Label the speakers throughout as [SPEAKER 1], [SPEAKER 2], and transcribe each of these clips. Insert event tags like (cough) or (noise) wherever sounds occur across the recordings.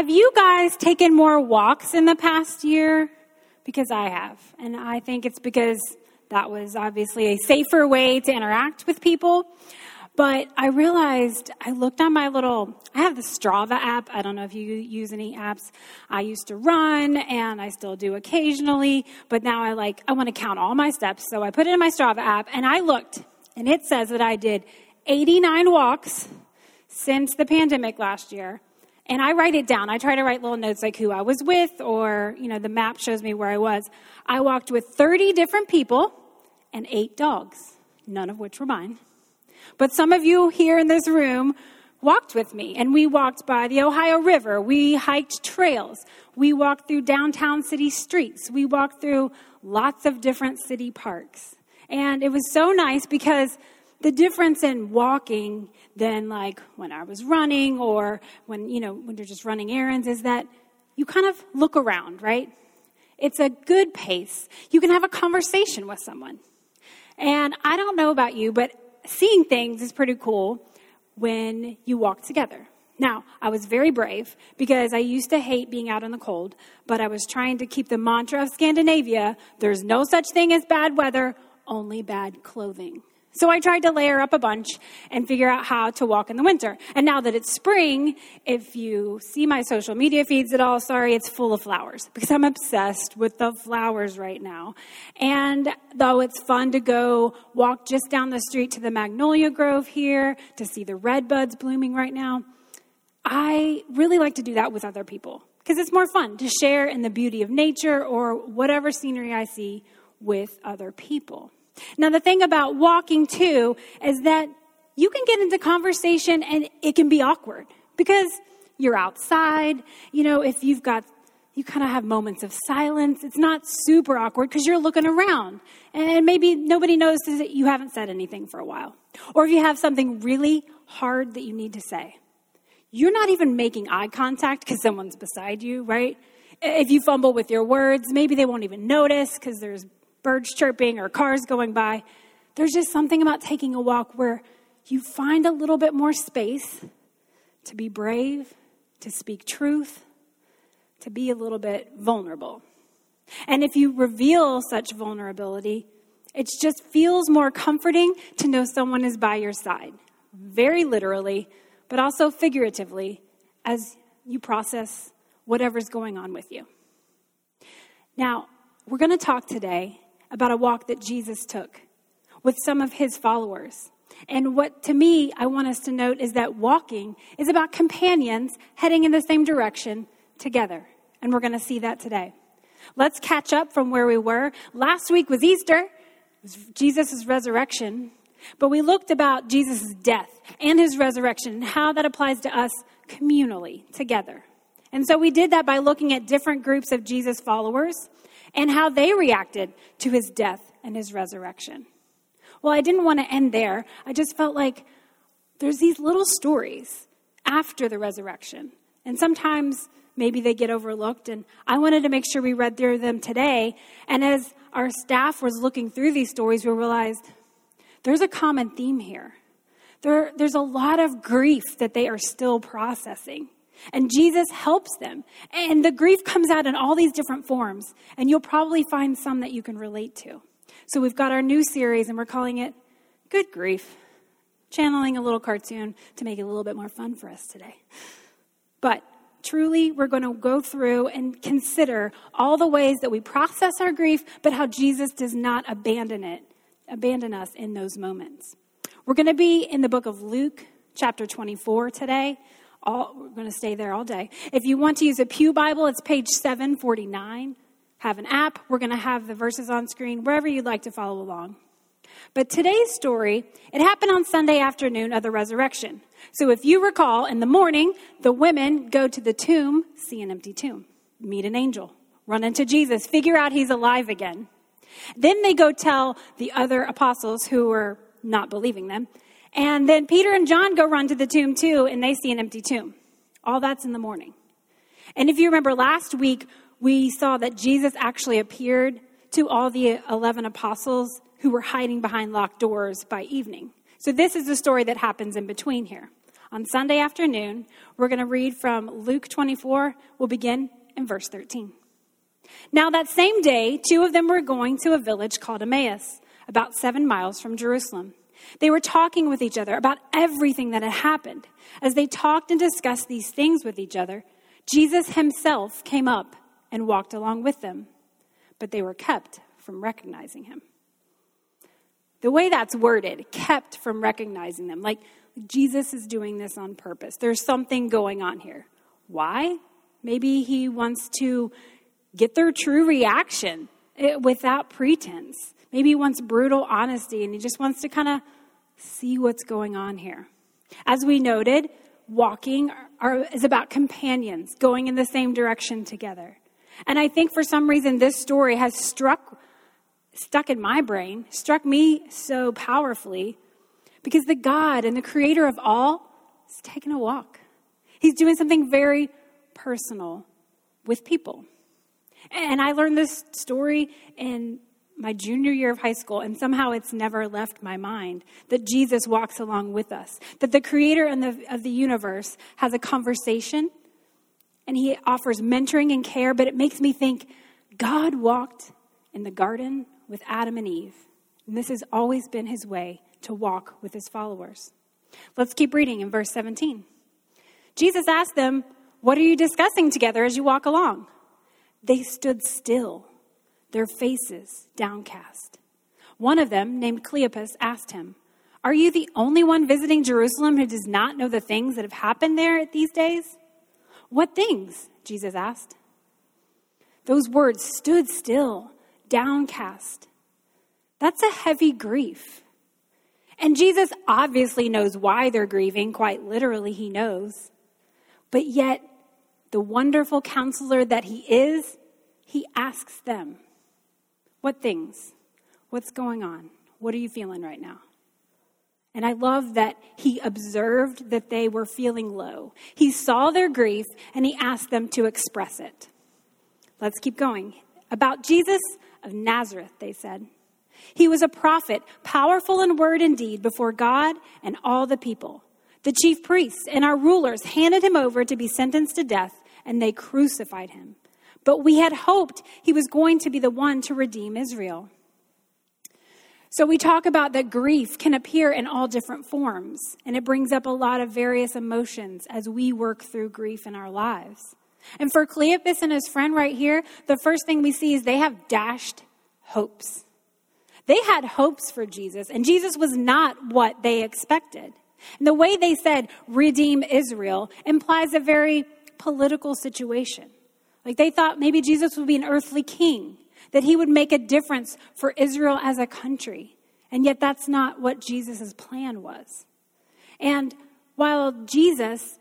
[SPEAKER 1] Have you guys taken more walks in the past year? Because I have. And I think it's because that was obviously a safer way to interact with people. But I realized, I looked on my little, I have the Strava app. I don't know if you use any apps. I used to run and I still do occasionally, but now I like, I want to count all my steps. So I put it in my Strava app and I looked and it says that I did 89 walks since the pandemic last year. And I write it down. I try to write little notes like who I was with or, you know, the map shows me where I was. I walked with 30 different people and eight dogs, none of which were mine. But some of you here in this room walked with me, and we walked by the Ohio River. We hiked trails. We walked through downtown city streets. We walked through lots of different city parks. And it was so nice because the difference in walking than like when I was running or when, you know, when you're just running errands is that you kind of look around, right? It's a good pace. You can have a conversation with someone. And I don't know about you, but seeing things is pretty cool when you walk together. Now, I was very brave because I used to hate being out in the cold, but I was trying to keep the mantra of Scandinavia there's no such thing as bad weather, only bad clothing. So I tried to layer up a bunch and figure out how to walk in the winter. And now that it's spring, if you see my social media feeds at all, sorry, it's full of flowers because I'm obsessed with the flowers right now. And though it's fun to go walk just down the street to the Magnolia Grove here to see the red buds blooming right now, I really like to do that with other people because it's more fun to share in the beauty of nature or whatever scenery I see with other people. Now, the thing about walking too is that you can get into conversation and it can be awkward because you're outside. You know, if you've got, you kind of have moments of silence, it's not super awkward because you're looking around and maybe nobody notices that you haven't said anything for a while. Or if you have something really hard that you need to say, you're not even making eye contact because someone's beside you, right? If you fumble with your words, maybe they won't even notice because there's birds chirping or cars going by. There's just something about taking a walk where you find a little bit more space to be brave, to speak truth, to be a little bit vulnerable. And if you reveal such vulnerability, it just feels more comforting to know someone is by your side, very literally, but also figuratively, as you process whatever's going on with you. Now, we're going to talk today about a walk that Jesus took with some of his followers. And what to me I want us to note is that walking is about companions heading in the same direction together. And we're going to see that today. Let's catch up from where we were. Last week was Easter, Jesus' resurrection. But we looked about Jesus' death and his resurrection and how that applies to us communally together. And so we did that by looking at different groups of Jesus followers and how they reacted to his death and his resurrection. Well, I didn't want to end there. I just felt like there's these little stories after the resurrection. And sometimes maybe they get overlooked. And I wanted to make sure we read through them today. And as our staff was looking through these stories, we realized there's a common theme here. There, there's a lot of grief that they are still processing. And Jesus helps them. And the grief comes out in all these different forms. And you'll probably find some that you can relate to. So we've got our new series, and we're calling it Good Grief, channeling a little cartoon to make it a little bit more fun for us today. But truly, we're going to go through and consider all the ways that we process our grief, but how Jesus does not abandon it, abandon us in those moments. We're going to be in the book of Luke, chapter 24 today all, we're going to stay there all day. If you want to use a Pew Bible, it's page 749. Have an app. We're going to have the verses on screen wherever you'd like to follow along. But today's story, it happened on Sunday afternoon of the resurrection. So if you recall, in the morning, the women go to the tomb, see an empty tomb, meet an angel, run into Jesus, figure out he's alive again. Then they go tell the other apostles who were not believing them, and then Peter and John go run to the tomb too, and they see an empty tomb. All that's in the morning. And if you remember last week, we saw that Jesus actually appeared to all the 11 apostles who were hiding behind locked doors by evening. So this is the story that happens in between here. On Sunday afternoon, we're going to read from Luke 24. We'll begin in verse 13. Now, that same day, two of them were going to a village called Emmaus, about seven miles from Jerusalem. They were talking with each other about everything that had happened. As they talked and discussed these things with each other, Jesus himself came up and walked along with them, but they were kept from recognizing him. The way that's worded, kept from recognizing them, like Jesus is doing this on purpose. There's something going on here. Why? Maybe he wants to get their true reaction eh, without pretense. Maybe he wants brutal honesty and he just wants to kind of see what's going on here. As we noted, walking are, is about companions going in the same direction together. And I think for some reason this story has struck stuck in my brain, struck me so powerfully because the God and the creator of all is taking a walk. He's doing something very personal with people. And I learned this story in my junior year of high school, and somehow it's never left my mind that Jesus walks along with us, that the creator of the universe has a conversation and he offers mentoring and care, but it makes me think God walked in the garden with Adam and Eve, and this has always been his way to walk with his followers. Let's keep reading in verse 17. Jesus asked them, What are you discussing together as you walk along? They stood still, their faces downcast. One of them, named Cleopas, asked him, Are you the only one visiting Jerusalem who does not know the things that have happened there at these days? What things? Jesus asked. Those words stood still, downcast. That's a heavy grief. And Jesus obviously knows why they're grieving, quite literally, he knows. But yet, the wonderful counselor that he is, he asks them, What things? What's going on? What are you feeling right now? And I love that he observed that they were feeling low. He saw their grief and he asked them to express it. Let's keep going. About Jesus of Nazareth, they said. He was a prophet, powerful in word and deed before God and all the people. The chief priests and our rulers handed him over to be sentenced to death, and they crucified him. But we had hoped he was going to be the one to redeem Israel. So we talk about that grief can appear in all different forms, and it brings up a lot of various emotions as we work through grief in our lives. And for Cleopas and his friend right here, the first thing we see is they have dashed hopes. They had hopes for Jesus, and Jesus was not what they expected. And the way they said, redeem Israel, implies a very political situation. Like they thought maybe Jesus would be an earthly king, that he would make a difference for Israel as a country. And yet that's not what Jesus' plan was. And while Jesus,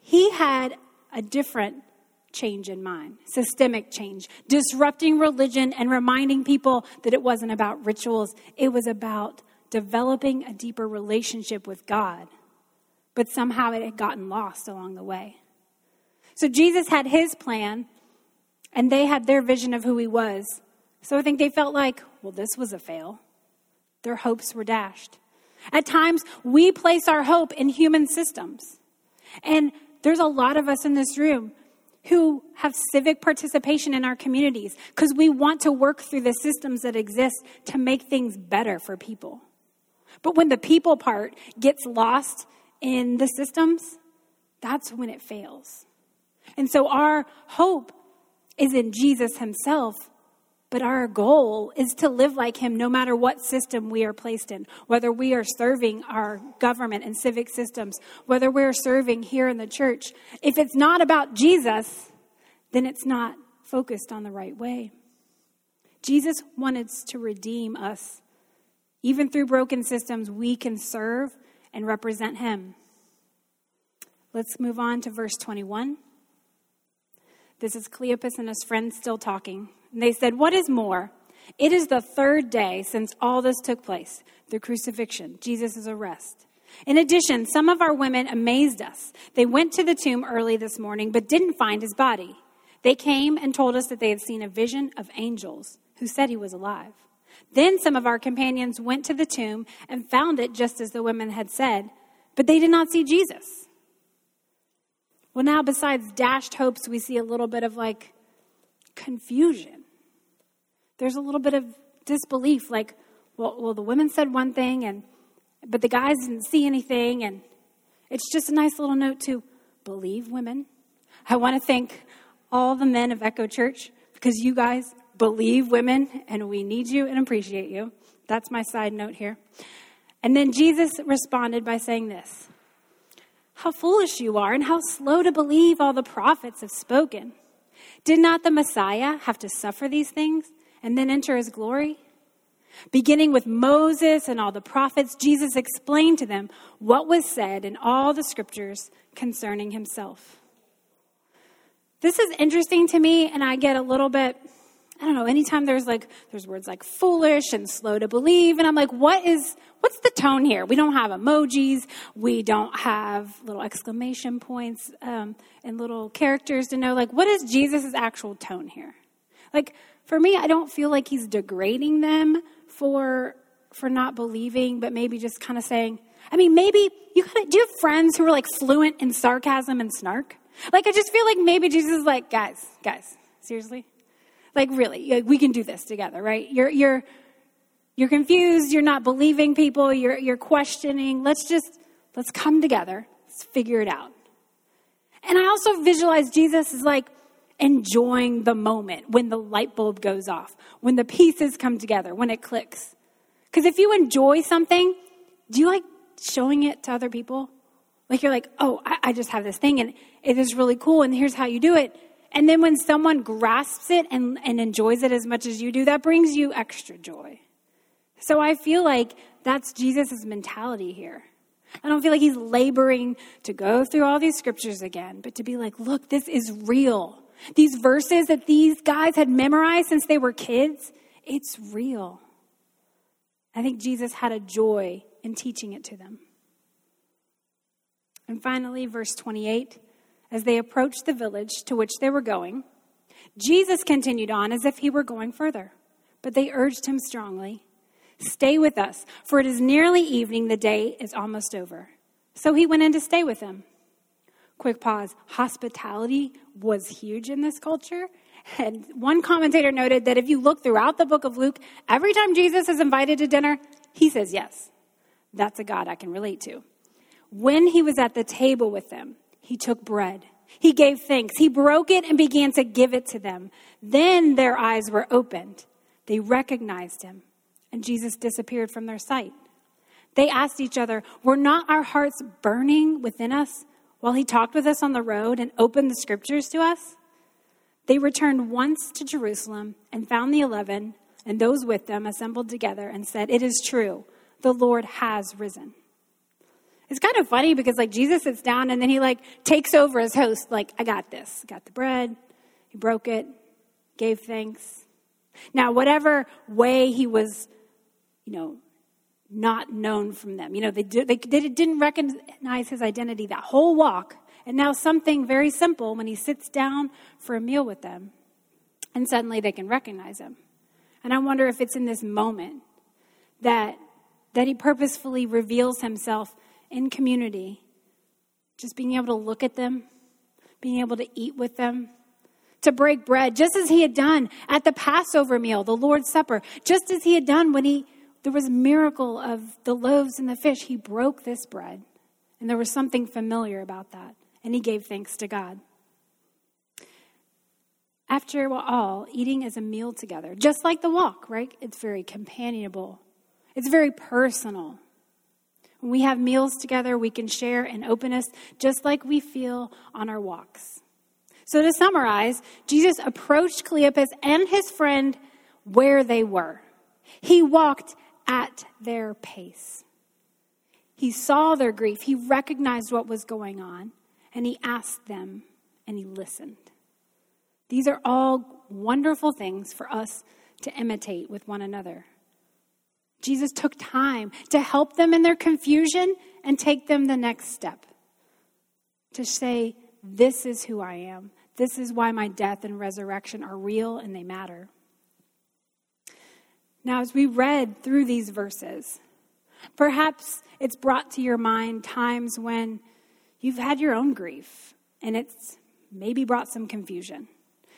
[SPEAKER 1] he had a different change in mind, systemic change, disrupting religion and reminding people that it wasn't about rituals, it was about developing a deeper relationship with God. But somehow it had gotten lost along the way. So Jesus had his plan, and they had their vision of who he was. So I think they felt like, well, this was a fail. Their hopes were dashed. At times, we place our hope in human systems. And there's a lot of us in this room who have civic participation in our communities because we want to work through the systems that exist to make things better for people. But when the people part gets lost in the systems, that's when it fails. And so our hope is in Jesus himself, but our goal is to live like him no matter what system we are placed in, whether we are serving our government and civic systems, whether we're serving here in the church. If it's not about Jesus, then it's not focused on the right way. Jesus wanted to redeem us. Even through broken systems, we can serve and represent him. Let's move on to verse 21. This is Cleopas and his friends still talking. And they said, What is more? It is the third day since all this took place the crucifixion, Jesus' arrest. In addition, some of our women amazed us. They went to the tomb early this morning, but didn't find his body. They came and told us that they had seen a vision of angels who said he was alive. Then some of our companions went to the tomb and found it just as the women had said, but they did not see Jesus. Well, now, besides dashed hopes, we see a little bit of like confusion. There's a little bit of disbelief, like, well, well, the women said one thing, and but the guys didn't see anything, and it's just a nice little note to believe women. I want to thank all the men of Echo Church because you guys believe women, and we need you and appreciate you. That's my side note here. And then Jesus responded by saying this How foolish you are, and how slow to believe all the prophets have spoken. Did not the Messiah have to suffer these things and then enter his glory? Beginning with Moses and all the prophets, Jesus explained to them what was said in all the scriptures concerning himself. This is interesting to me, and I get a little bit I don't know, anytime there's like, there's words like foolish and slow to believe, and I'm like, what is, what's the tone here? We don't have emojis, we don't have little exclamation points um, and little characters to know, like, what is Jesus' actual tone here? Like, for me, I don't feel like he's degrading them for, for not believing, but maybe just kind of saying, I mean, maybe you gotta, do you have friends who are like fluent in sarcasm and snark? Like, I just feel like maybe Jesus is like, guys, guys, seriously? Like, really, we can do this together, right? You're, you're, you're confused. You're not believing people. You're, you're questioning. Let's just, let's come together. Let's figure it out. And I also visualize Jesus as like enjoying the moment when the light bulb goes off, when the pieces come together, when it clicks. Because if you enjoy something, do you like showing it to other people? Like you're like, oh, I, I just have this thing and it is really cool and here's how you do it. And then when someone grasps it and, and enjoys it as much as you do, that brings you extra joy. So I feel like that's Jesus' mentality here. I don't feel like he's laboring to go through all these scriptures again, but to be like, look, this is real. These verses that these guys had memorized since they were kids, it's real. I think Jesus had a joy in teaching it to them. And finally, verse 28 as they approached the village to which they were going, Jesus continued on as if he were going further. But they urged him strongly, Stay with us, for it is nearly evening, the day is almost over. So he went in to stay with them. Quick pause. Hospitality was huge in this culture. And one commentator noted that if you look throughout the book of Luke, every time Jesus is invited to dinner, he says yes. That's a God I can relate to. When he was at the table with them, he took bread. He gave thanks. He broke it and began to give it to them. Then their eyes were opened. They recognized him, and Jesus disappeared from their sight. They asked each other, Were not our hearts burning within us while he talked with us on the road and opened the scriptures to us? They returned once to Jerusalem and found the eleven and those with them assembled together and said, It is true, the Lord has risen it's kind of funny because like Jesus sits down and then he like takes over as host, like, I got this. Got the bread. He broke it, gave thanks. Now, whatever way he was, you know, not known from them, you know, they, did, they, they didn't recognize his identity that whole walk. And now something very simple when he sits down for a meal with them, and suddenly they can recognize him. And I wonder if it's in this moment that, that he purposefully reveals himself in community, just being able to look at them, being able to eat with them, to break bread, just as he had done at the Passover meal, the Lord's Supper, just as he had done when he there was miracle of the loaves and the fish. He broke this bread, and there was something familiar about that, and he gave thanks to God. After all, eating is a meal together, just like the walk, right? It's very companionable. It's very personal. When we have meals together, we can share an openness just like we feel on our walks. So, to summarize, Jesus approached Cleopas and his friend where they were. He walked at their pace. He saw their grief, he recognized what was going on, and he asked them and he listened. These are all wonderful things for us to imitate with one another. Jesus took time to help them in their confusion and take them the next step. To say, This is who I am. This is why my death and resurrection are real and they matter. Now, as we read through these verses, perhaps it's brought to your mind times when you've had your own grief and it's maybe brought some confusion.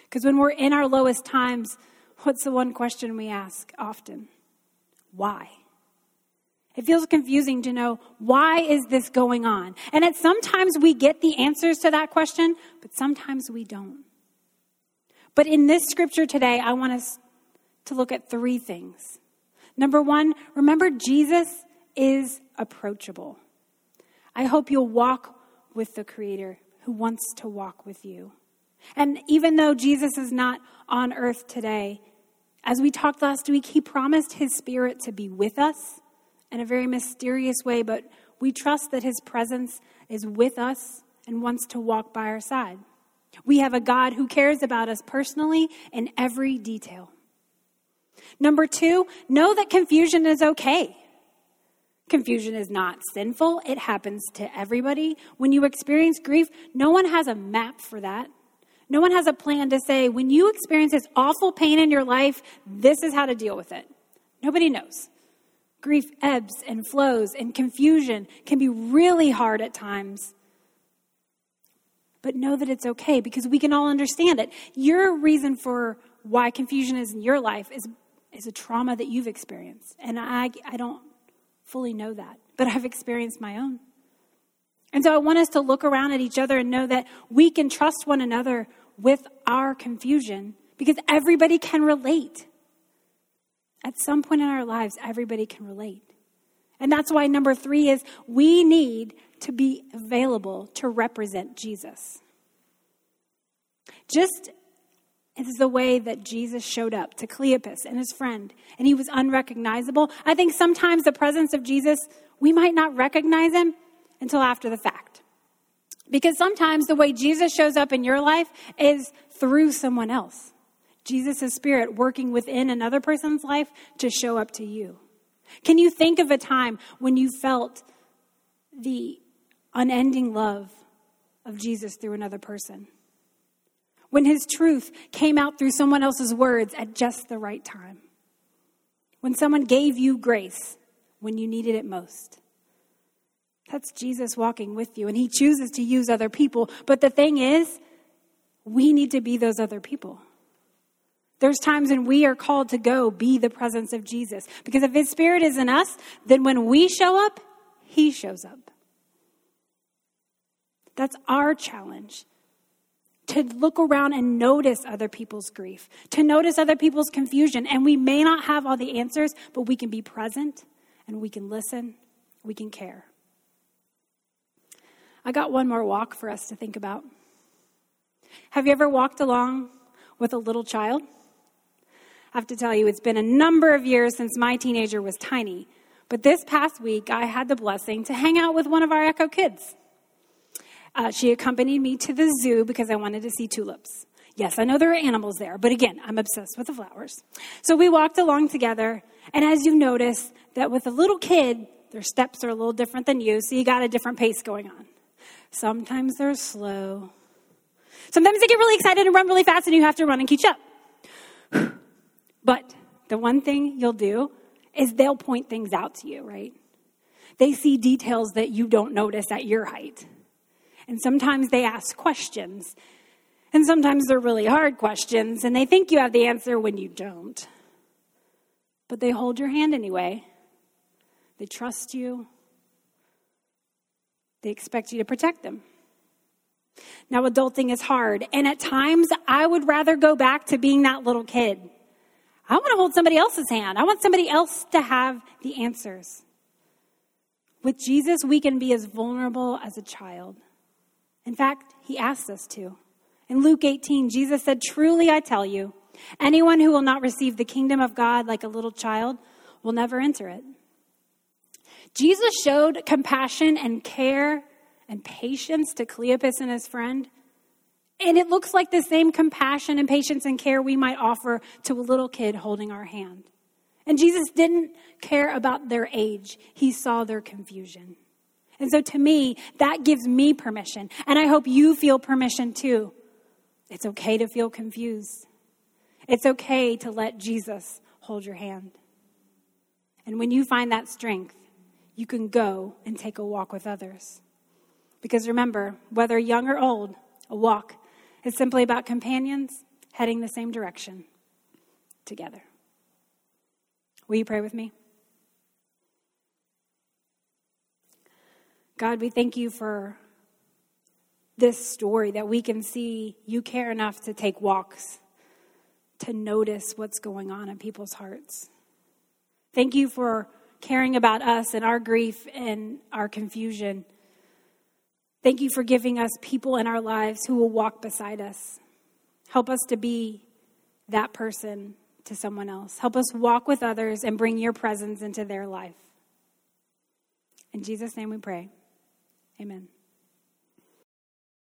[SPEAKER 1] Because when we're in our lowest times, what's the one question we ask often? Why? It feels confusing to know why is this going on? And at sometimes we get the answers to that question, but sometimes we don't. But in this scripture today, I want us to look at three things. Number one, remember Jesus is approachable. I hope you'll walk with the Creator who wants to walk with you. And even though Jesus is not on earth today, as we talked last week, he promised his spirit to be with us in a very mysterious way, but we trust that his presence is with us and wants to walk by our side. We have a God who cares about us personally in every detail. Number two, know that confusion is okay. Confusion is not sinful, it happens to everybody. When you experience grief, no one has a map for that. No one has a plan to say, when you experience this awful pain in your life, this is how to deal with it. Nobody knows. Grief ebbs and flows, and confusion can be really hard at times. But know that it's okay because we can all understand it. Your reason for why confusion is in your life is, is a trauma that you've experienced. And I, I don't fully know that, but I've experienced my own. And so I want us to look around at each other and know that we can trust one another with our confusion because everybody can relate. At some point in our lives, everybody can relate. And that's why number three is we need to be available to represent Jesus. Just as the way that Jesus showed up to Cleopas and his friend, and he was unrecognizable. I think sometimes the presence of Jesus, we might not recognize him until after the fact. Because sometimes the way Jesus shows up in your life is through someone else. Jesus' spirit working within another person's life to show up to you. Can you think of a time when you felt the unending love of Jesus through another person? When his truth came out through someone else's words at just the right time? When someone gave you grace when you needed it most? That's Jesus walking with you, and He chooses to use other people. But the thing is, we need to be those other people. There's times when we are called to go be the presence of Jesus. Because if His Spirit is in us, then when we show up, He shows up. That's our challenge to look around and notice other people's grief, to notice other people's confusion. And we may not have all the answers, but we can be present and we can listen, we can care. I got one more walk for us to think about. Have you ever walked along with a little child? I have to tell you, it's been a number of years since my teenager was tiny. But this past week, I had the blessing to hang out with one of our Echo kids. Uh, she accompanied me to the zoo because I wanted to see tulips. Yes, I know there are animals there, but again, I'm obsessed with the flowers. So we walked along together, and as you notice, that with a little kid, their steps are a little different than you, so you got a different pace going on. Sometimes they're slow. Sometimes they get really excited and run really fast, and you have to run and catch up. (sighs) But the one thing you'll do is they'll point things out to you, right? They see details that you don't notice at your height. And sometimes they ask questions. And sometimes they're really hard questions, and they think you have the answer when you don't. But they hold your hand anyway. They trust you. They expect you to protect them. Now, adulting is hard, and at times I would rather go back to being that little kid. I want to hold somebody else's hand. I want somebody else to have the answers. With Jesus, we can be as vulnerable as a child. In fact, he asked us to. In Luke 18, Jesus said, Truly I tell you, anyone who will not receive the kingdom of God like a little child will never enter it. Jesus showed compassion and care and patience to Cleopas and his friend. And it looks like the same compassion and patience and care we might offer to a little kid holding our hand. And Jesus didn't care about their age, he saw their confusion. And so to me, that gives me permission. And I hope you feel permission too. It's okay to feel confused. It's okay to let Jesus hold your hand. And when you find that strength, you can go and take a walk with others. Because remember, whether young or old, A walk is simply about companions heading the same direction together. Will you pray with me? God, we thank you for this story that we can see you care enough to take walks, to notice what's going on in people's hearts. Thank you for caring about us and our grief and our confusion. Thank you for giving us people in our lives who will walk beside us. Help us to be that person to someone else. Help us walk with others and bring your presence into their life. In Jesus' name we pray. Amen.